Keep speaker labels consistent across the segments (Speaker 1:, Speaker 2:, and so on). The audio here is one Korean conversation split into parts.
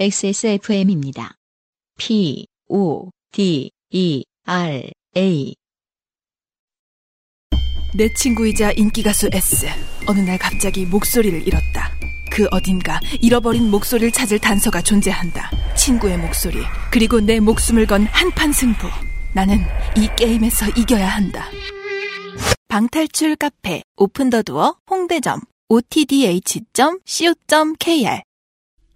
Speaker 1: XSFM입니다. P, O, D, E, R, A.
Speaker 2: 내 친구이자 인기가수 S. 어느 날 갑자기 목소리를 잃었다. 그 어딘가 잃어버린 목소리를 찾을 단서가 존재한다. 친구의 목소리, 그리고 내 목숨을 건 한판 승부. 나는 이 게임에서 이겨야 한다. 방탈출 카페, 오픈더두어, 홍대점, otdh.co.kr.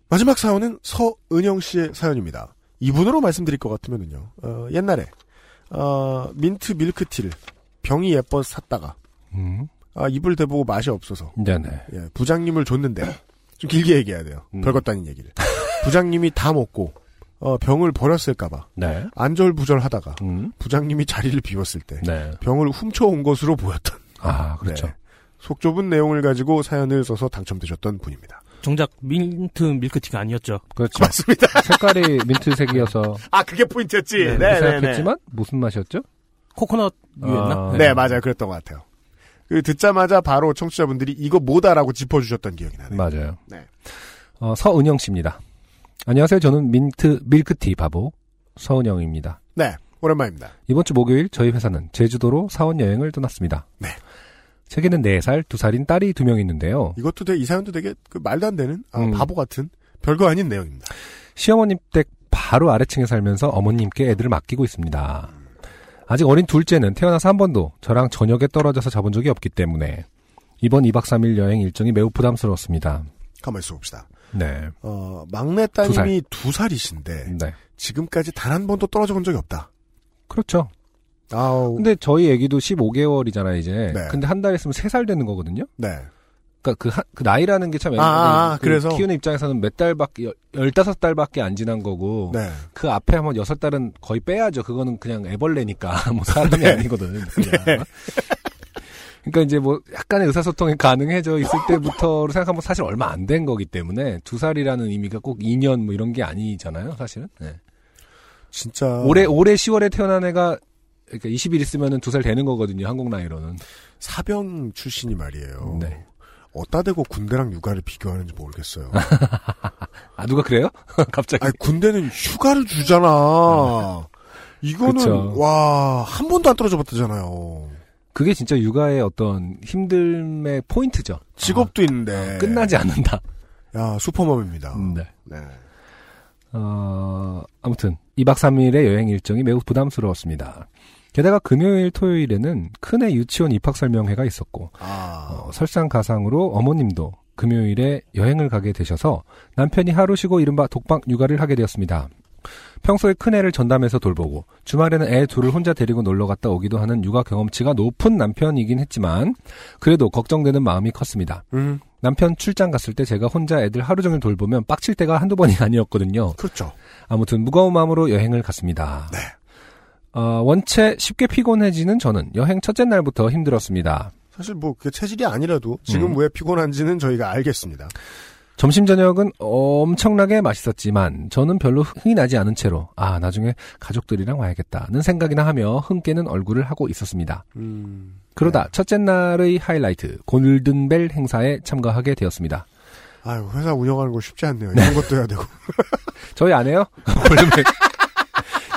Speaker 3: 마지막 사연은 서은영 씨의 사연입니다. 이분으로 말씀드릴 것 같으면은요, 어, 옛날에, 어, 민트 밀크티를 병이 예뻐서 샀다가,
Speaker 4: 음.
Speaker 3: 아, 입을 대보고 맛이 없어서,
Speaker 4: 네네.
Speaker 3: 예, 부장님을 줬는데, 좀 길게 얘기해야 돼요.
Speaker 4: 음.
Speaker 3: 별것도 아닌 얘기를. 부장님이 다 먹고, 어, 병을 버렸을까봐,
Speaker 4: 네.
Speaker 3: 안절부절 하다가,
Speaker 4: 음.
Speaker 3: 부장님이 자리를 비웠을 때,
Speaker 4: 네.
Speaker 3: 병을 훔쳐온 것으로 보였던,
Speaker 4: 아, 그렇죠.
Speaker 3: 네. 속 좁은 내용을 가지고 사연을 써서 당첨되셨던 분입니다.
Speaker 5: 정작 민트 밀크티가 아니었죠.
Speaker 4: 그렇죠.
Speaker 3: 맞습니다.
Speaker 4: 색깔이 민트색이어서
Speaker 3: 아, 그게 포인트였지.
Speaker 5: 네,
Speaker 3: 네, 네, 네.
Speaker 4: 생각했지만 무슨 맛이었죠?
Speaker 5: 코코넛 유였나?
Speaker 4: 아,
Speaker 3: 네, 맞아요. 그랬던 것 같아요. 그 듣자마자 바로 청취자분들이 이거 뭐다라고 짚어주셨던 기억이 나네요.
Speaker 4: 맞아요.
Speaker 3: 네.
Speaker 4: 어, 서은영 씨입니다. 안녕하세요. 저는 민트 밀크티 바보 서은영입니다.
Speaker 3: 네, 오랜만입니다.
Speaker 4: 이번 주 목요일 저희 회사는 제주도로 사원 여행을 떠났습니다.
Speaker 3: 네.
Speaker 4: 제게는 4살, 2살인 딸이 2명 있는데요.
Speaker 3: 이것도 되게 이 사연도 되게 그 말도 안 되는 아,
Speaker 4: 음.
Speaker 3: 바보 같은 별거 아닌 내용입니다.
Speaker 4: 시어머님 댁 바로 아래층에 살면서 어머님께 애들을 맡기고 있습니다. 아직 어린 둘째는 태어나서 한 번도 저랑 저녁에 떨어져서 자본 적이 없기 때문에 이번 2박 3일 여행 일정이 매우 부담스러웠습니다.
Speaker 3: 가만 있어 봅시다.
Speaker 4: 네.
Speaker 3: 어, 막내 따님이 두 살 이신데
Speaker 4: 네.
Speaker 3: 지금까지 단 한 번도 떨어져 본 적이 없다.
Speaker 4: 그렇죠.
Speaker 3: 아우.
Speaker 4: 근데 저희 애기도 15개월이잖아요, 이제.
Speaker 3: 네.
Speaker 4: 근데 한 달 있으면 3살 되는 거거든요?
Speaker 3: 네.
Speaker 4: 그니까 그, 한- 그 나이라는 게 참,
Speaker 3: 아, 아, 아,
Speaker 4: 그
Speaker 3: 그래서?
Speaker 4: 키우는 입장에서는 몇 달밖에, 열- 15달밖에 안 지난 거고.
Speaker 3: 네.
Speaker 4: 그 앞에 한번 6달은 거의 빼야죠. 그거는 그냥 애벌레니까. 뭐 사람이
Speaker 3: 네.
Speaker 4: 아니거든. 그냥. 그러니까 이제 뭐 약간의 의사소통이 가능해져 있을 때부터로 생각하면 사실 얼마 안 된 거기 때문에 두 살이라는 의미가 꼭 2년 뭐 이런 게 아니잖아요, 사실은. 네.
Speaker 3: 진짜.
Speaker 4: 올해 올해 10월에 태어난 애가 그러니까 20일 있으면은 두 살 되는 거거든요, 한국 나이로는.
Speaker 3: 사병 출신이 말이에요.
Speaker 4: 네.
Speaker 3: 어따 대고 군대랑 육아를 비교하는지 모르겠어요.
Speaker 4: 아 누가 그래요? 갑자기.
Speaker 3: 아니, 군대는 휴가를 주잖아. 이거는,
Speaker 4: 그쵸.
Speaker 3: 와, 한 번도 안 떨어져 봤다잖아요.
Speaker 4: 그게 진짜 육아의 어떤 힘듦의 포인트죠.
Speaker 3: 직업도 있는데.
Speaker 4: 아, 끝나지 않는다.
Speaker 3: 야, 슈퍼맘입니다.
Speaker 4: 네.
Speaker 3: 네.
Speaker 4: 어, 아무튼 2박 3일의 여행 일정이 매우 부담스러웠습니다. 게다가 금요일, 토요일에는 큰애 유치원 입학 설명회가 있었고
Speaker 3: 아,
Speaker 4: 어, 설상가상으로 어머님도 금요일에 여행을 가게 되셔서 남편이 하루 쉬고 이른바 독박 육아를 하게 되었습니다. 평소에 큰애를 전담해서 돌보고 주말에는 애 둘을 혼자 데리고 놀러 갔다 오기도 하는 육아 경험치가 높은 남편이긴 했지만 그래도 걱정되는 마음이 컸습니다.
Speaker 3: 음,
Speaker 4: 남편 출장 갔을 때 제가 혼자 애들 하루 종일 돌보면 빡칠 때가 한두 번이 아니었거든요.
Speaker 3: 그렇죠.
Speaker 4: 아무튼 무거운 마음으로 여행을 갔습니다.
Speaker 3: 네.
Speaker 4: 어, 원체 쉽게 피곤해지는 저는 여행 첫째 날부터 힘들었습니다.
Speaker 3: 사실 뭐, 그 체질이 아니라도 지금
Speaker 4: 음.
Speaker 3: 왜 피곤한지는 저희가 알겠습니다.
Speaker 4: 점심 저녁은 엄청나게 맛있었지만 저는 별로 흥이 나지 않은 채로 아 나중에 가족들이랑 와야겠다는 생각이나 하며 흥 깨는 얼굴을 하고 있었습니다.
Speaker 3: 음,
Speaker 4: 그러다 첫째 날의 하이라이트 골든벨 행사에 참가하게 되었습니다.
Speaker 3: 아유, 회사 운영하는 거 쉽지 않네요. 이런 것도 해야 되고.
Speaker 4: 저희 안 해요? 골든벨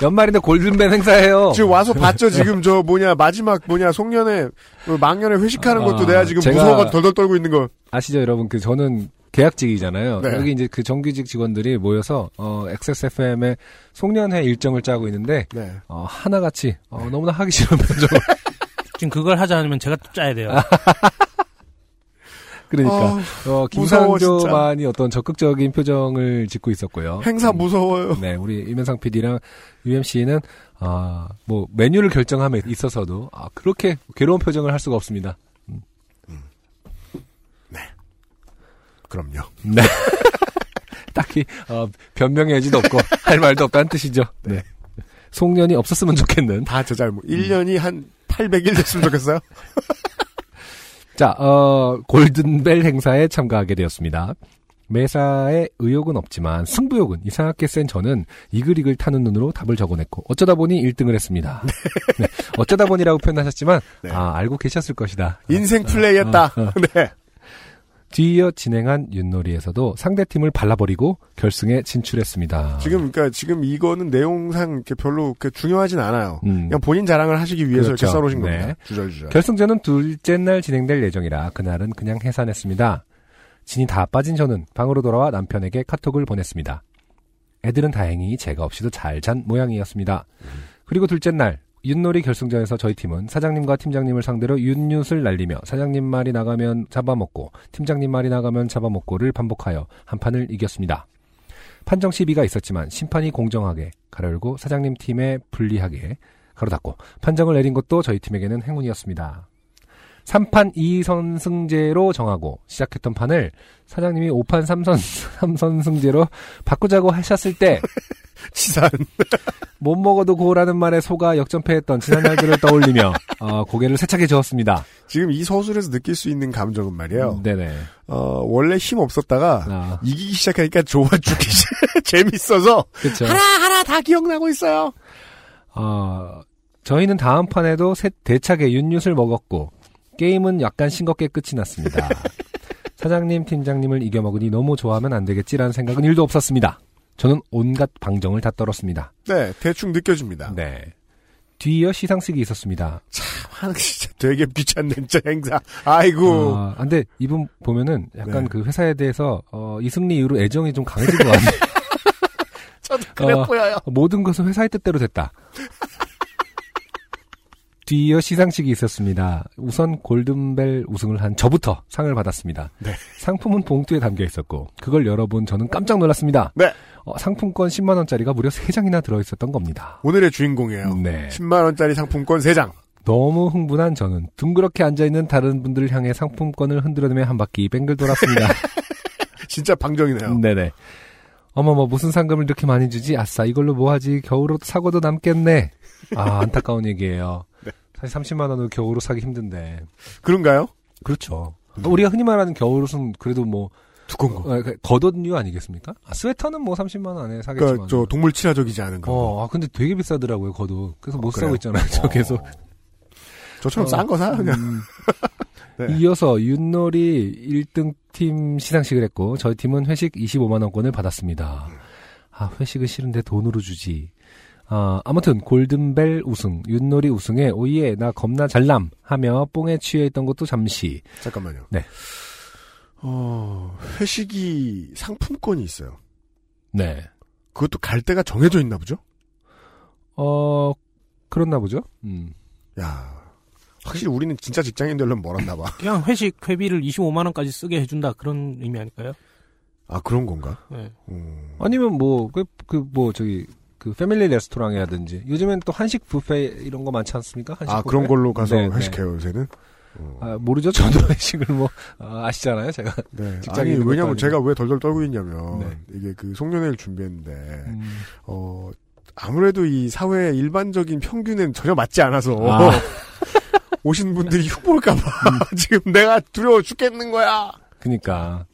Speaker 4: 연말인데 골든벨 행사해요.
Speaker 3: 지금 와서 봤죠, 지금 저 뭐냐, 마지막 뭐냐, 송년회, 그 망년회 회식하는 것도
Speaker 4: 아,
Speaker 3: 내가 지금
Speaker 4: 제가-
Speaker 3: 무서워가 덜덜 떨고 있는 거.
Speaker 4: 아시죠, 여러분? 그 저는 계약직이잖아요.
Speaker 3: 네.
Speaker 4: 여기 이제 그 정규직 직원들이 모여서 어 XSFM의 송년회 일정을 짜고 있는데
Speaker 3: 네.
Speaker 4: 어, 하나같이 어, 너무나 하기 싫은 표정.
Speaker 5: 지금 그걸 하자 않으면 제가 또 짜야 돼요.
Speaker 4: 그러니까
Speaker 3: 아,
Speaker 4: 어,
Speaker 3: 진짜.
Speaker 4: 김상조만이 어떤 적극적인 표정을 짓고 있었고요.
Speaker 3: 행사 무서워요.
Speaker 4: 네, 우리 이면상 PD랑 UMC는 아, 뭐 메뉴를 결정함에 있어서도 아, 그렇게 괴로운 표정을 할 수가 없습니다.
Speaker 3: 그럼요.
Speaker 4: 네. 딱히 어, 변명의 여지도 없고 할 말도 없다는 뜻이죠. 네. 송년이 없었으면 좋겠는.
Speaker 3: 다 저 잘못. 1년이 한 800일 됐으면 좋겠어요?
Speaker 4: 자, 어, 골든벨 행사에 참가하게 되었습니다. 매사에 의욕은 없지만 승부욕은 이상하게 센 저는 이글이글 타는 눈으로 답을 적어냈고 어쩌다 보니 1등을 했습니다. 네, 어쩌다 보니라고 표현하셨지만
Speaker 3: 네.
Speaker 4: 아 알고 계셨을 것이다.
Speaker 3: 인생 플레이했다.
Speaker 4: 어, 어.
Speaker 3: 네.
Speaker 4: 뒤이어 진행한 윷놀이에서도 상대팀을 발라버리고 결승에 진출했습니다.
Speaker 3: 지금 그러니까 지금 이거는 내용상 이렇게 별로 그 중요하진 않아요.
Speaker 4: 음.
Speaker 3: 그냥 본인 자랑을 하시기 위해서
Speaker 4: 그렇죠.
Speaker 3: 이렇게 써놓으신
Speaker 4: 네.
Speaker 3: 겁니다. 주절주절.
Speaker 4: 결승전은 둘째 날 진행될 예정이라 그날은 그냥 해산했습니다. 진이 다 빠진 저는 방으로 돌아와 남편에게 카톡을 보냈습니다. 애들은 다행히 제가 없이도 잘 잔 모양이었습니다. 그리고 둘째 날 윷놀이 결승전에서 저희 팀은 사장님과 팀장님을 상대로 윷윷을 날리며 사장님 말이 나가면 잡아먹고 팀장님 말이 나가면 잡아먹고를 반복하여 한 판을 이겼습니다. 판정 시비가 있었지만 심판이 공정하게 가려고 사장님 팀에 불리하게 가로닫고 판정을 내린 것도 저희 팀에게는 행운이었습니다. 3판 2선승제로 정하고 시작했던 판을 사장님이 5판 3선, 3선승제로 바꾸자고 하셨을 때
Speaker 3: 치산.
Speaker 4: 못 먹어도 고라는 말에 속아 역전패했던 지난 날들을 떠올리며 어, 고개를 세차게 저었습니다.
Speaker 3: 지금 이 서술에서 느낄 수 있는 감정은 말이에요.
Speaker 4: 네네.
Speaker 3: 어, 원래 힘 없었다가
Speaker 4: 아,
Speaker 3: 이기기 시작하니까 좋아 죽기 재밌어서
Speaker 4: 그렇죠.
Speaker 3: 하나 하나 다 기억나고 있어요.
Speaker 4: 어, 저희는 다음 판에도 셋 대차게 윤윷을 먹었고 게임은 약간 싱겁게 끝이 났습니다. 사장님, 팀장님을 이겨먹으니 너무 좋아하면 안 되겠지라는 생각은 일도 없었습니다. 저는 온갖 방정을 다 떨었습니다.
Speaker 3: 네, 대충 느껴집니다.
Speaker 4: 네. 뒤이어 시상식이 있었습니다.
Speaker 3: 하, 진짜 되게 귀찮는 저 행사. 아이고.
Speaker 4: 아, 근데 이분 보면은 약간
Speaker 3: 네.
Speaker 4: 그 회사에 대해서 어, 이 승리 이후로 애정이 좀 강해진 것 같아요.
Speaker 3: 저도 그래
Speaker 4: 어,
Speaker 3: 보여요.
Speaker 4: 모든 것은 회사의 뜻대로 됐다. 뒤이어 시상식이 있었습니다. 우선 골든벨 우승을 한 저부터 상을 받았습니다.
Speaker 3: 네.
Speaker 4: 상품은 봉투에 담겨 있었고 그걸 열어본 저는 깜짝 놀랐습니다.
Speaker 3: 네.
Speaker 4: 어, 상품권 10만 원짜리가 무려 3장이나 들어 있었던 겁니다.
Speaker 3: 오늘의 주인공이에요.
Speaker 4: 네.
Speaker 3: 10만 원짜리 상품권 3장.
Speaker 4: 너무 흥분한 저는 둥그렇게 앉아 있는 다른 분들을 향해 상품권을 흔들어내며 한 바퀴 뱅글 돌았습니다.
Speaker 3: 진짜 방정이네요.
Speaker 4: 네네. 어머머 무슨 상금을 이렇게 많이 주지? 아싸 이걸로 뭐하지? 겨울옷 사고도 남겠네. 아 안타까운 얘기예요.
Speaker 3: 네.
Speaker 4: 사실 30만 원으로 겨울옷 사기 힘든데.
Speaker 3: 그런가요?
Speaker 4: 그렇죠. 우리가 흔히 말하는 겨울옷은 그래도 뭐
Speaker 3: 두꺼운 거.
Speaker 4: 어, 그 겉옷류 아니겠습니까? 아, 스웨터는 뭐 30만 원 안에 사겠지만.
Speaker 3: 그러니까 저 동물 친화적이지 않은 거.
Speaker 4: 어, 아, 근데 되게 비싸더라고요, 겉옷. 그래서 못
Speaker 3: 그래요?
Speaker 4: 사고 있잖아요, 저 계속.
Speaker 3: 저처럼
Speaker 4: 어,
Speaker 3: 싼거 사, 그냥.
Speaker 4: 음.
Speaker 3: 네.
Speaker 4: 이어서 윷놀이 1등 팀 시상식을 했고 저희 팀은 회식 25만 원권을 받았습니다. 아 회식은 싫은데 돈으로 주지. 아 아무튼 골든벨 우승, 윷놀이 우승에 오예 나 겁나 잘남 하며 뽕에 취해 있던 것도 잠시.
Speaker 3: 잠깐만요.
Speaker 4: 네.
Speaker 3: 어, 회식이 상품권이 있어요.
Speaker 4: 네.
Speaker 3: 그것도 갈 때가 정해져 있나 보죠?
Speaker 4: 어 그렇나 보죠. 음.
Speaker 3: 야 확실히 우리는 진짜 직장인 되려면 멀었나 봐.
Speaker 5: 그냥 회식 회비를 25만 원까지 쓰게 해준다 그런 의미 아닐까요?
Speaker 3: 아, 그런 건가?
Speaker 5: 네.
Speaker 3: 음.
Speaker 4: 아니면 뭐그그뭐 저기 그 패밀리 레스토랑이라든지 요즘엔 또 한식 뷔페 이런 거 많지 않습니까? 한식
Speaker 3: 아,
Speaker 4: 뷔페?
Speaker 3: 그런 걸로 가서
Speaker 4: 네, 네.
Speaker 3: 회식해요, 요새는? 어.
Speaker 4: 아, 모르죠. 저도 회식을 뭐 아, 아시잖아요, 제가.
Speaker 3: 네. 아니,
Speaker 4: 있는
Speaker 3: 왜냐면 제가 왜 덜덜 떨고 있냐면,
Speaker 4: 네.
Speaker 3: 이게 그 송년회를 준비했는데,
Speaker 4: 음.
Speaker 3: 어, 아무래도 이 사회의 일반적인 평균엔 전혀 맞지 않아서,
Speaker 4: 아.
Speaker 3: 오신 분들이 흉볼까봐, 지금 내가 두려워 죽겠는 거야!
Speaker 4: 그니까.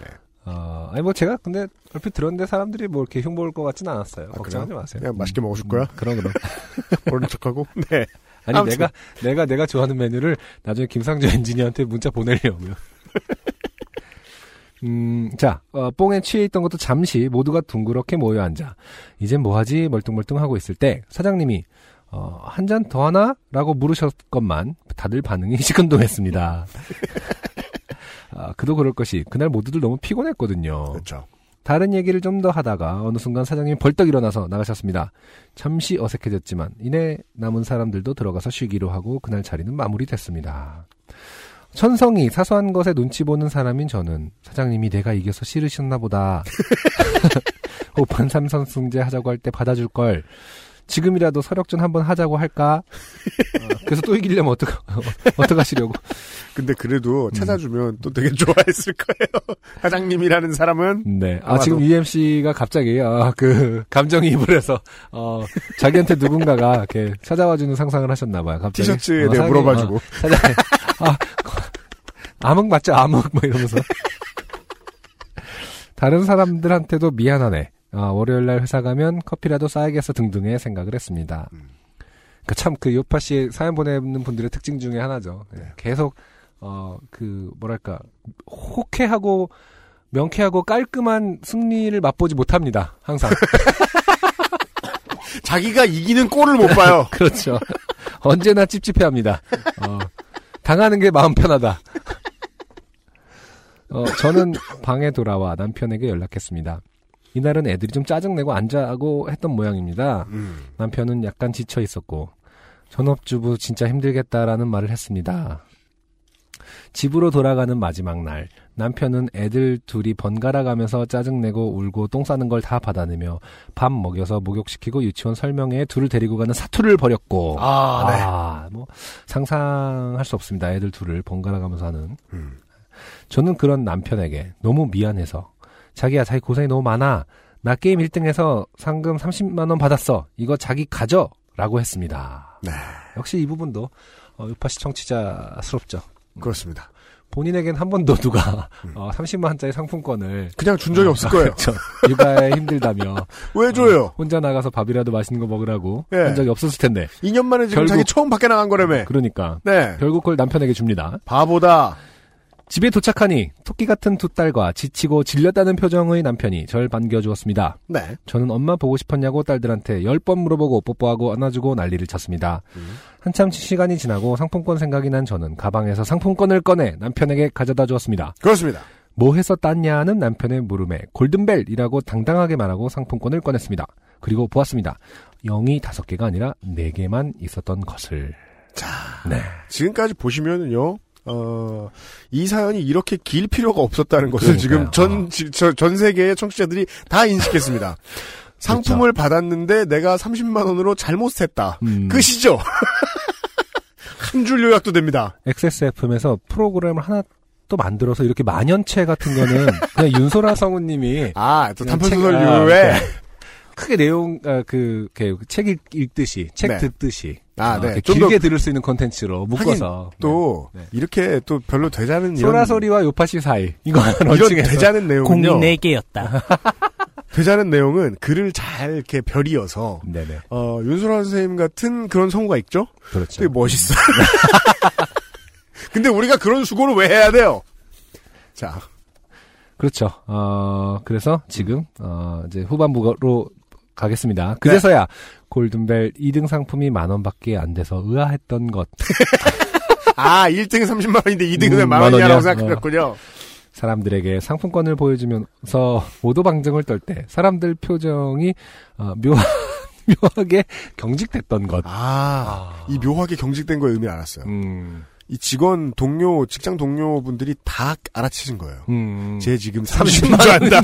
Speaker 3: 네.
Speaker 4: 어, 아니 뭐 제가 근데 얼핏 들었는데 사람들이 뭐 이렇게 흉볼 것 같진 않았어요.
Speaker 3: 아,
Speaker 4: 걱정하지
Speaker 3: 그래요?
Speaker 4: 마세요.
Speaker 3: 그냥 맛있게 먹어줄
Speaker 4: 음,
Speaker 3: 거야?
Speaker 4: 그럼 그럼.
Speaker 3: 모른 척하고, 네.
Speaker 4: 아니
Speaker 3: 아무튼.
Speaker 4: 내가 내가 내가 좋아하는 메뉴를 나중에 김상조 엔지니어한테 문자 보내려고요. 음, 자, 어, 뽕에 취해 있던 것도 잠시 모두가 둥그렇게 모여 앉아 이젠 뭐하지 멀뚱멀뚱 하고 있을 때 사장님이 어, 한 잔 더 하나? 라고 물으셨건만 다들 반응이 시큰둥했습니다. 아, 그도 그럴 것이 그날 모두들 너무 피곤했거든요.
Speaker 3: 그렇죠.
Speaker 4: 다른 얘기를 좀 더 하다가 어느 순간 사장님이 벌떡 일어나서 나가셨습니다. 잠시 어색해졌지만 이내 남은 사람들도 들어가서 쉬기로 하고 그날 자리는 마무리됐습니다. 천성이 사소한 것에 눈치 보는 사람인 저는 사장님이 내가 이겨서 싫으셨나 보다. 오판 삼선승제 하자고 할 때 받아줄 걸. 지금이라도 서력전 한번 하자고 할까? 어, 그래서 또 이기려면 어떡, 어떡하시려고.
Speaker 3: 근데 그래도
Speaker 4: 음.
Speaker 3: 찾아주면 또 되게 좋아했을 거예요. 사장님이라는 사람은.
Speaker 4: 네. 아. 지금 UMC가 갑자기, 아, 그, 감정이입을 해서, 어, 자기한테 누군가가 이렇게 찾아와주는 상상을 하셨나봐요. 갑자기.
Speaker 3: 티셔츠에
Speaker 4: 어, 사장님,
Speaker 3: 물어봐주고.
Speaker 4: 어, 사장님, 아, 암흑 맞죠? 암흑, 뭐 이러면서. 다른 사람들한테도 미안하네. 아, 월요일 날 회사 가면 커피라도 싸야겠어 등등의 생각을 했습니다.
Speaker 3: 음.
Speaker 4: 그 참, 그 요파 씨 사연 보내는 분들의 특징 중에 하나죠. 예, 계속, 어, 그, 뭐랄까, 호쾌하고, 명쾌하고 깔끔한 승리를 맛보지 못합니다. 항상.
Speaker 3: 자기가 이기는 꼴을 못 봐요.
Speaker 4: 그렇죠. 언제나 찝찝해 합니다. 어, 당하는 게 마음 편하다. 어, 저는 방에 돌아와 남편에게 연락했습니다. 이날은 애들이 좀 짜증내고 안 자고 했던 모양입니다.
Speaker 3: 음.
Speaker 4: 남편은 약간 지쳐 있었고, 전업주부 진짜 힘들겠다라는 말을 했습니다. 집으로 돌아가는 마지막 날, 남편은 애들 둘이 번갈아 가면서 짜증내고 울고 똥 싸는 걸 다 받아내며 밥 먹여서 목욕시키고 유치원 설명회에 둘을 데리고 가는 사투를 벌였고,
Speaker 3: 아, 네.
Speaker 4: 아, 뭐, 상상할 수 없습니다. 애들 둘을 번갈아 가면서 하는.
Speaker 3: 음.
Speaker 4: 저는 그런 남편에게 너무 미안해서 자기야 자기 고생이 너무 많아 나 게임 1등해서 상금 30만 원 받았어 이거 자기 가져 라고 했습니다
Speaker 3: 네.
Speaker 4: 역시 이 부분도 어, 유파시 청취자스럽죠
Speaker 3: 그렇습니다.
Speaker 4: 본인에겐 한 번도 누가
Speaker 3: 음.
Speaker 4: 어, 30만 원짜리 상품권을
Speaker 3: 그냥 준 적이 없을 거예요.
Speaker 4: 그렇죠. 육아에 힘들다며
Speaker 3: 왜 줘요?
Speaker 4: 혼자 나가서 밥이라도 맛있는 거 먹으라고
Speaker 3: 예.
Speaker 4: 한 적이 없었을 텐데
Speaker 3: 2년 만에 지금
Speaker 4: 결국-
Speaker 3: 자기 처음 밖에 나간 거라며.
Speaker 4: 그러니까
Speaker 3: 네.
Speaker 4: 결국 그걸 남편에게 줍니다
Speaker 3: 바보다.
Speaker 4: 집에 도착하니 토끼 같은 두 딸과 지치고 질렸다는 표정의 남편이 절 반겨주었습니다.
Speaker 3: 네.
Speaker 4: 저는 엄마 보고 싶었냐고 딸들한테 열 번 물어보고 뽀뽀하고 안아주고 난리를 쳤습니다.
Speaker 3: 음.
Speaker 4: 한참 시간이 지나고 상품권 생각이 난 저는 가방에서 상품권을 꺼내 남편에게 가져다 주었습니다.
Speaker 3: 그렇습니다.
Speaker 4: 뭐 해서 땄냐는 남편의 물음에 골든벨이라고 당당하게 말하고 상품권을 꺼냈습니다. 그리고 보았습니다. 0이 다섯 개가 아니라 네 개만 있었던 것을.
Speaker 3: 자,
Speaker 4: 네.
Speaker 3: 지금까지 보시면은요. 어, 이 사연이 이렇게 길 필요가 없었다는 것을 지금
Speaker 4: 그러니까요.
Speaker 3: 전,
Speaker 4: 어.
Speaker 3: 지- 저- 전 세계의 청취자들이 다 인식했습니다. 상품을 받았는데 내가 30만 원으로 잘못했다.
Speaker 4: 음,
Speaker 3: 끝이죠? 한 줄 요약도 됩니다.
Speaker 4: XSFM에서 프로그램을 하나 또 만들어서 이렇게 만연체 같은 거는 그냥 윤소라 성우님이
Speaker 3: 아, 또 단편소설
Speaker 4: 책- 아,
Speaker 3: 류에.
Speaker 4: 크게 내용 아, 그, 책 읽, 읽듯이 책
Speaker 3: 네.
Speaker 4: 듣듯이
Speaker 3: 아,
Speaker 4: 어,
Speaker 3: 네.
Speaker 4: 길게 들을 수 있는 컨텐츠로 묶어서
Speaker 3: 또,
Speaker 4: 네.
Speaker 3: 이렇게 또 별로 되자는
Speaker 4: 네.
Speaker 3: 이런.
Speaker 4: 소라소리와 요파시 사이 이거
Speaker 3: 이런 되자는 내용은요.
Speaker 5: 공이 네 개였다.
Speaker 3: 되자는 내용은 글을 잘 이렇게 별이어서,
Speaker 4: 네네
Speaker 3: 어, 윤소라 선생님 같은 그런 성우가 있죠?
Speaker 4: 그렇죠.
Speaker 3: 되게 멋있어요. 근데 우리가 그런 수고를 왜 해야 돼요? 자,
Speaker 4: 그렇죠. 어 그래서 지금 어 이제 후반부로 가겠습니다. 그래서야 골든벨 2등 상품이 만 원밖에 안 돼서 의아했던 것.
Speaker 3: 아, 1등은 30만 원인데 2등은
Speaker 4: 음, 만만
Speaker 3: 원이라고? 생각했군요.
Speaker 4: 사람들에게 상품권을 보여주면서 오도방정을 떨 때 사람들 표정이 어, 묘 묘하게 경직됐던 것.
Speaker 3: 아, 이 묘하게 경직된 거의 의미를 알았어요.
Speaker 4: 음,
Speaker 3: 이 직원, 동료, 직장 동료분들이 다 알아채신 거예요.
Speaker 4: 음.
Speaker 3: 쟤 지금 30만 원 한다.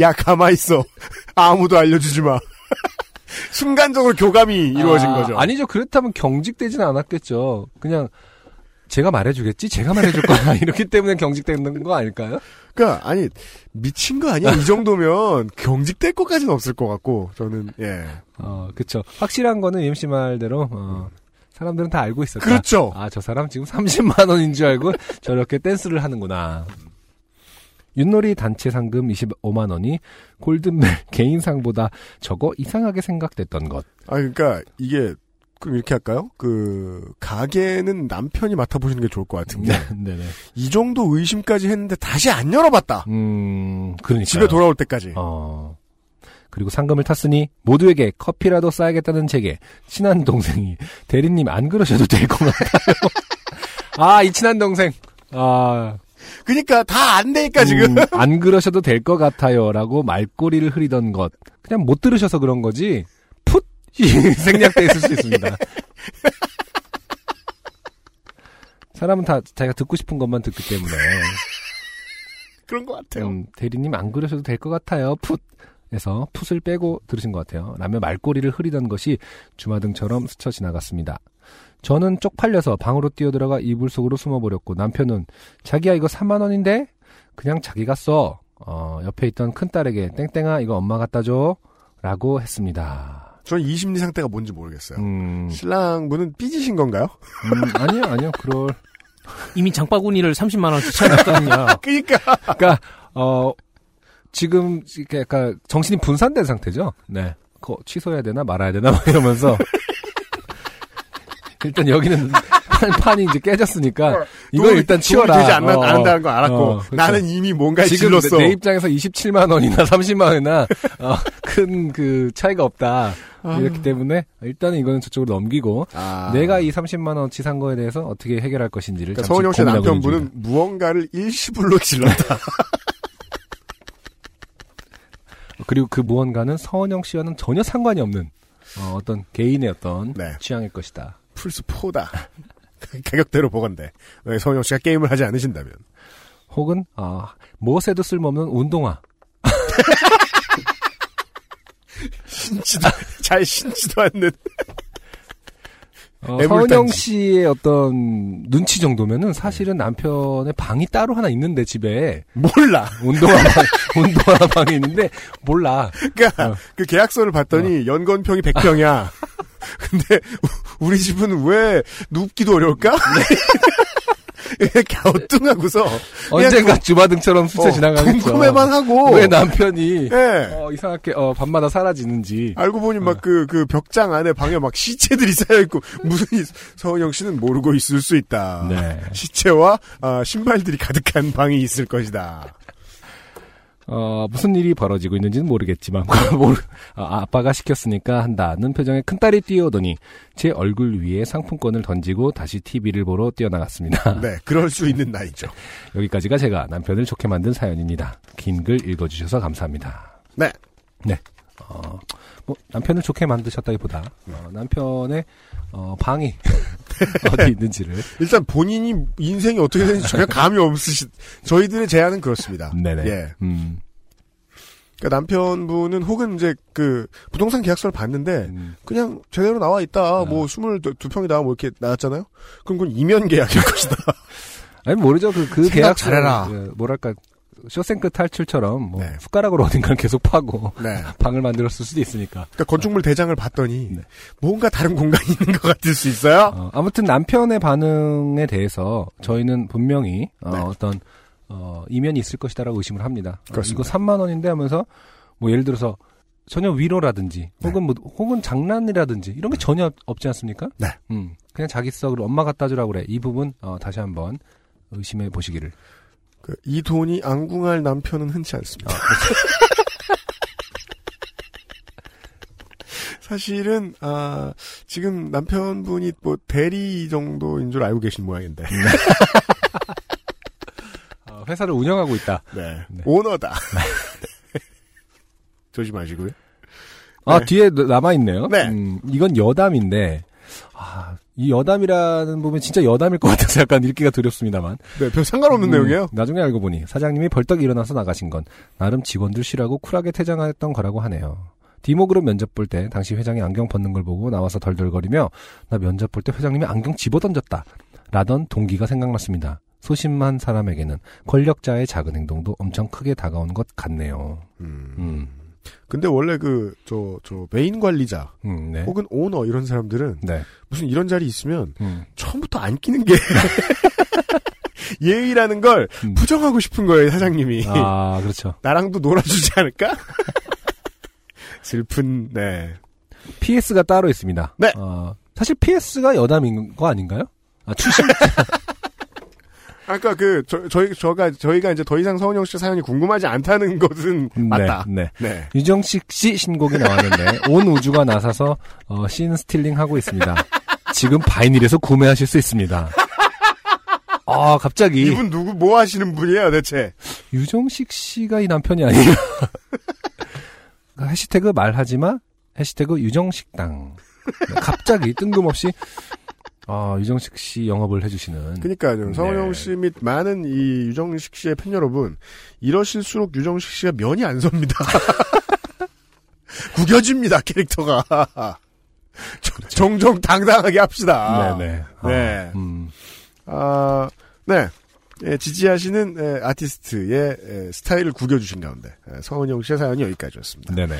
Speaker 3: 야, 가만 있어. 아무도 알려주지 마. 순간적으로 교감이 이루어진
Speaker 4: 아,
Speaker 3: 거죠.
Speaker 4: 아니죠. 그렇다면 경직되지는 않았겠죠. 그냥 제가 말해주겠지. 제가 말해줄 거야. 이렇기 때문에 경직되는 거 아닐까요?
Speaker 3: 그러니까 아니 미친 거 아니야? 이 정도면 경직될 것까지는 없을 것 같고 저는 예
Speaker 4: 어, 그쵸. 확실한 거는 UMC 말대로 어, 사람들은 다 알고 있었다.
Speaker 3: 그렇죠.
Speaker 4: 아, 저 사람 지금 30만 원인 줄 알고 저렇게 댄스를 하는구나. 윷놀이 단체 상금 25만 원이 골든벨 개인상보다 적어 이상하게 생각됐던 것.
Speaker 3: 아 그러니까 이게 그럼 이렇게 할까요? 그 가게는 남편이 맡아보시는 게 좋을 것 같은 게이
Speaker 4: 네네.
Speaker 3: 정도 의심까지 했는데 다시 안 열어봤다.
Speaker 4: 음, 그러니까
Speaker 3: 집에 돌아올 때까지.
Speaker 4: 어. 그리고 상금을 탔으니 모두에게 커피라도 싸야겠다는 제게 친한 동생이 대리님 안 그러셔도 될 것 같아요. 아, 이 친한 동생. 아,
Speaker 3: 그러니까 다 안 되니까 지금.
Speaker 4: 음, 안 그러셔도 될 것 같아요라고 말꼬리를 흐리던 것. 그냥 못 들으셔서 그런 거지. 풋 생략돼 있을 수 있습니다. 사람은 다 자기가 듣고 싶은 것만 듣기 때문에
Speaker 3: 그런 것 같아요.
Speaker 4: 음, 대리님 안 그러셔도 될 것 같아요. 풋. 에서 풋을 빼고 들으신 것 같아요. 라며 말꼬리를 흐리던 것이 주마등처럼 스쳐 지나갔습니다. 저는 쪽팔려서 방으로 뛰어들어가 이불 속으로 숨어버렸고 남편은 자기야 이거 3만 원인데 그냥 자기가 써. 어, 옆에 있던 큰 딸에게 땡땡아 이거 엄마 갖다 줘. 라고 했습니다.
Speaker 3: 전이 심리 상태가 뭔지 모르겠어요.
Speaker 4: 음,
Speaker 3: 신랑분은 삐지신 건가요?
Speaker 4: 음, 아니요 아니요 그럴
Speaker 5: 이미 장바구니를 30만 원 추천했거든요.
Speaker 3: 그러니까
Speaker 4: 그러니까 어 지금 이렇게 약간 정신이 분산된 상태죠. 네. 그거 취소해야 되나 말아야 되나 막 이러면서 일단 여기는 판, 판이 이제 깨졌으니까 이걸
Speaker 3: 도움이-
Speaker 4: 일단 치워라.
Speaker 3: 되지 않,
Speaker 4: 어,
Speaker 3: 않는다는 거 알았고
Speaker 4: 어, 그렇죠.
Speaker 3: 나는 이미
Speaker 4: 지금 내,
Speaker 3: 질렀어.
Speaker 4: 내 입장에서 27만 원이나 30만 원이나 어, 큰그 차이가 없다. 이렇기 때문에 일단은 이거는 저쪽으로 넘기고
Speaker 3: 아.
Speaker 4: 내가 이 30만 원치 산 거에 대해서 어떻게 해결할 것인지를
Speaker 3: 그러니까
Speaker 4: 잠시
Speaker 3: 서은영 씨의
Speaker 4: 고민하고 있는
Speaker 3: 남편분은. 무언가를 일시불로 질렀다.
Speaker 4: 그리고 그 무언가는 서원영 씨와는 전혀 상관이 없는 어, 떤 개인의 어떤
Speaker 3: 네.
Speaker 4: 취향일 것이다.
Speaker 3: 플스 4다. 가격대로 보건데 왜 서은영 씨가 게임을 하지 않으신다면
Speaker 4: 혹은 아, 무엇에도 쓸모없는 운동화.
Speaker 3: 신지도 잘 신지도 않는
Speaker 4: 어. 서은영 씨의 어떤 눈치 정도면은 사실은 남편의 방이 따로 하나 있는데 집에
Speaker 3: 몰라.
Speaker 4: 운동화 방, 운동화 방이 있는데 몰라.
Speaker 3: 그러니까
Speaker 4: 어.
Speaker 3: 그 계약서를 봤더니 연건평이 100평이야. 근데 우- 우리 집은 왜 눕기도 어려울까? 갸우뚱하고서
Speaker 4: 언젠가 주마등처럼 스쳐
Speaker 3: 어,
Speaker 4: 지나가겠죠.
Speaker 3: 궁금해만 하고
Speaker 4: 왜 남편이
Speaker 3: 예.
Speaker 4: 어, 이상하게 어, 밤마다 사라지는지.
Speaker 3: 알고 보니 막 그그 벽장 안에 방에 막 시체들이 쌓여 있고 무슨 이- 서은영 씨는 모르고 있을 수 있다.
Speaker 4: 네.
Speaker 3: 시체와 아, 신발들이 가득한 방이 있을 것이다.
Speaker 4: 어, 무슨 일이 벌어지고 있는지는 모르겠지만, 모르, 아, 아빠가 시켰으니까 한다는 표정에 큰딸이 뛰어오더니, 제 얼굴 위에 상품권을 던지고 다시 TV를 보러 뛰어나갔습니다.
Speaker 3: 네, 그럴 수 있는 나이죠.
Speaker 4: 여기까지가 제가 남편을 좋게 만든 사연입니다. 긴 글 읽어주셔서 감사합니다.
Speaker 3: 네.
Speaker 4: 네. 어, 뭐, 남편을 좋게 만드셨다기보다, 어, 남편의, 어, 방이 어디 있는지를.
Speaker 3: 일단 본인이 인생이 어떻게 되는지 전혀 감이 없으시. 저희들의 제안은 그렇습니다.
Speaker 4: 네네.
Speaker 3: 예.
Speaker 4: 음,
Speaker 3: 그러니까 남편분은 혹은 이제 그 부동산 계약서를 봤는데
Speaker 4: 음,
Speaker 3: 그냥 제대로 나와 있다. 뭐 스물 두 평이다. 뭐 이렇게 나왔잖아요. 그럼 그건 이면 계약일 것이다.
Speaker 4: 아니, 모르죠. 그, 그 계약
Speaker 3: 잘해라.
Speaker 4: 뭐랄까, 쇼생크 탈출처럼, 뭐,
Speaker 3: 네.
Speaker 4: 숟가락으로 어딘가를 계속 파고,
Speaker 3: 네.
Speaker 4: 방을 만들었을 수도 있으니까.
Speaker 3: 그러니까 건축물 대장을 봤더니
Speaker 4: 네.
Speaker 3: 뭔가 다른 공간이 있는 것 같을 수 있어요.
Speaker 4: 어, 아무튼 남편의 반응에 대해서 저희는 분명히 어,
Speaker 3: 네.
Speaker 4: 어떤 어, 이면이 있을 것이다라고 의심을 합니다. 어,
Speaker 3: 그렇습니다.
Speaker 4: 이거 3만 원인데 하면서 뭐 예를 들어서 전혀 위로라든지
Speaker 3: 네.
Speaker 4: 혹은 뭐 혹은 장난이라든지 이런 게 전혀 없지 않습니까?
Speaker 3: 네.
Speaker 4: 음, 그냥 자기 썩으로 엄마 갖다 주라고 그래. 이 부분 어, 다시 한번 의심해 보시기를.
Speaker 3: 그, 이 돈이 앙궁할 남편은 흔치 않습니다. 사실은 아 지금 남편분이 뭐 대리 정도인 줄 알고 계신 모양인데
Speaker 4: 어, 회사를 운영하고 있다.
Speaker 3: 네.
Speaker 4: 네.
Speaker 3: 오너다 조심하시고요.
Speaker 4: 아
Speaker 3: 네.
Speaker 4: 뒤에 남아 있네요.
Speaker 3: 네.
Speaker 4: 음, 이건 여담인데 아, 이 여담이라는 부분 진짜 여담일 것 같아서 약간 읽기가 두렵습니다만.
Speaker 3: 네, 별 상관없는
Speaker 4: 음,
Speaker 3: 내용이에요.
Speaker 4: 나중에 알고 보니 사장님이 벌떡 일어나서 나가신 건 나름 직원들 쉬라고 쿨하게 퇴장했던 거라고 하네요. 디모그룹 면접 볼 때 당시 회장이 안경 벗는 걸 보고 나와서 덜덜거리며 나 면접 볼 때 회장님이 안경 집어던졌다 라던 동기가 생각났습니다. 소심한 사람에게는 권력자의 작은 행동도 엄청 크게 다가온 것 같네요.
Speaker 3: 음.
Speaker 4: 음,
Speaker 3: 근데 원래 그저저 메인 관리자
Speaker 4: 음, 네.
Speaker 3: 혹은 오너 이런 사람들은
Speaker 4: 네.
Speaker 3: 무슨 이런 자리 있으면
Speaker 4: 음,
Speaker 3: 처음부터 안 끼는 게 예의라는 걸
Speaker 4: 음.
Speaker 3: 부정하고 싶은 거예요 사장님이.
Speaker 4: 아, 그렇죠.
Speaker 3: 나랑도 놀아주지 않을까? 슬픈, 네.
Speaker 4: PS가 따로 있습니다.
Speaker 3: 네.
Speaker 4: 어, 사실 PS가 여담인 거 아닌가요? 아, 출신
Speaker 3: 아까 그, 저, 저희, 저가, 저희가 이제 더 이상 서은영 씨 사연이 궁금하지 않다는 것은 맞다.
Speaker 4: 네. 네.
Speaker 3: 네.
Speaker 4: 유정식 씨 신곡이 나왔는데 온 우주가 나서서 어, scene stealing 하고 있습니다. 지금 바이닐에서 구매하실 수 있습니다. 아 갑자기
Speaker 3: 이분 누구, 뭐 하시는 분이에요, 대체?
Speaker 4: 유정식 씨가 이 남편이 아니에요. 그 해시태그 말하지마 해시태그 유정식당 네, 갑자기 뜬금없이 아 유정식 씨 영업을 해주시는
Speaker 3: 그니까요.
Speaker 4: 네.
Speaker 3: 서은영 씨및 많은 이 유정식 씨의 팬 여러분, 이러실수록 유정식 씨가 면이 안 섭니다. 구겨집니다, 캐릭터가. 저- 정정 당당하게 합시다.
Speaker 4: 네네
Speaker 3: 네.
Speaker 4: 아, 음,
Speaker 3: 아, 네. 예, 지지하시는 예, 아티스트의 예, 스타일을 구겨주신 가운데 예, 서은영 씨의 사연이 여기까지였습니다.
Speaker 4: 네네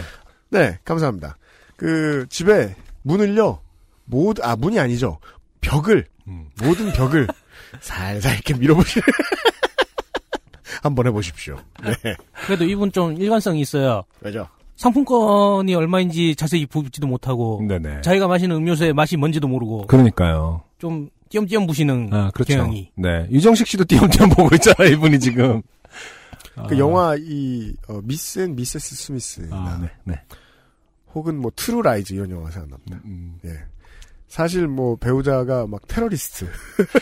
Speaker 3: 네, 감사합니다. 그 집에 문을요, 모두 아 문이 아니죠, 벽을
Speaker 4: 음.
Speaker 3: 모든 벽을 살살 이렇게 밀어보시. 한번 해보십시오. 네,
Speaker 5: 그래도 이분 좀 일관성이 있어요.
Speaker 3: 왜죠?
Speaker 5: 상품권이 얼마인지 자세히 보지도 못하고
Speaker 4: 네네
Speaker 5: 자기가 마시는 음료수의 맛이 뭔지도 모르고
Speaker 4: 그러니까요
Speaker 5: 좀 띄엄띄엄 부시는
Speaker 4: 아, 그렇죠.
Speaker 5: 경향이.
Speaker 4: 네. 유정식 씨도 띄엄띄엄 보고 있잖아요, 이분이 지금.
Speaker 3: 그
Speaker 4: 아.
Speaker 3: 영화 이 어, 미스 앤 미세스 스미스나
Speaker 4: 아, 네, 네.
Speaker 3: 혹은 뭐 트루 라이즈 이런 영화 생각납니다.
Speaker 4: 음, 음.
Speaker 3: 예. 사실 뭐 배우자가 막 테러리스트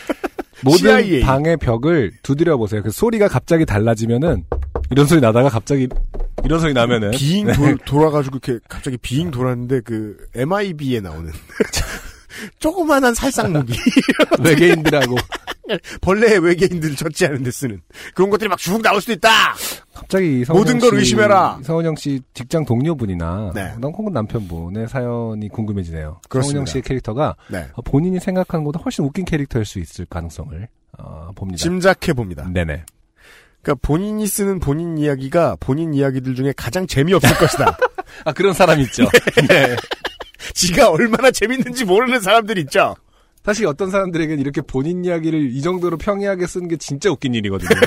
Speaker 4: 모든
Speaker 3: CIA.
Speaker 4: 방의 벽을 두드려 보세요. 그 소리가 갑자기 달라지면은 이런 소리 나다가 갑자기 이런 소리 나면은
Speaker 3: 비잉
Speaker 4: 네.
Speaker 3: 돌, 돌아가지고 이렇게 갑자기 비잉 돌았는데 그 MIB에 나오는 조그만한 살상 무기
Speaker 4: 외계인들하고
Speaker 3: 벌레 외계인들을 처치 하는 데 쓰는 그런 것들이 막 쭉 나올 수도 있다.
Speaker 4: 갑자기
Speaker 3: 모든 걸 의심해라.
Speaker 4: 서은영 씨 직장 동료분이나
Speaker 3: 네.
Speaker 4: 난 혹은 남편분의 사연이 궁금해지네요.
Speaker 3: 그렇습니다.
Speaker 4: 서은영 씨의 캐릭터가
Speaker 3: 네.
Speaker 4: 어, 본인이 생각하는 것보다 훨씬 웃긴 캐릭터일 수 있을 가능성을 어, 봅니다.
Speaker 3: 짐작해 봅니다.
Speaker 4: 네네.
Speaker 3: 그러니까 본인이 쓰는 본인 이야기가 본인 이야기들 중에 가장 재미없을 것이다.
Speaker 4: 아 그런 사람 있죠. 네.
Speaker 3: 지가 얼마나 재밌는지 모르는 사람들 있죠.
Speaker 4: 사실 어떤 사람들에게는 이렇게 본인 이야기를 이 정도로 평이하게 쓰는 게 진짜 웃긴 일이거든요.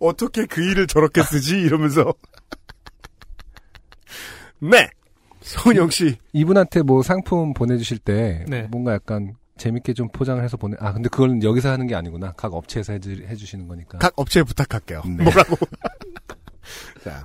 Speaker 3: 어떻게 그 일을 저렇게 쓰지 이러면서 네 서은영 씨
Speaker 4: 이분한테 뭐 상품 보내주실 때
Speaker 5: 네.
Speaker 4: 뭔가 약간 재밌게 좀 포장을 해서 보내. 아 근데 그걸 여기서 하는 게 아니구나. 각 업체에서 해주, 해주시는 거니까.
Speaker 3: 각 업체에 부탁할게요.
Speaker 4: 네.
Speaker 3: 뭐라고? 자,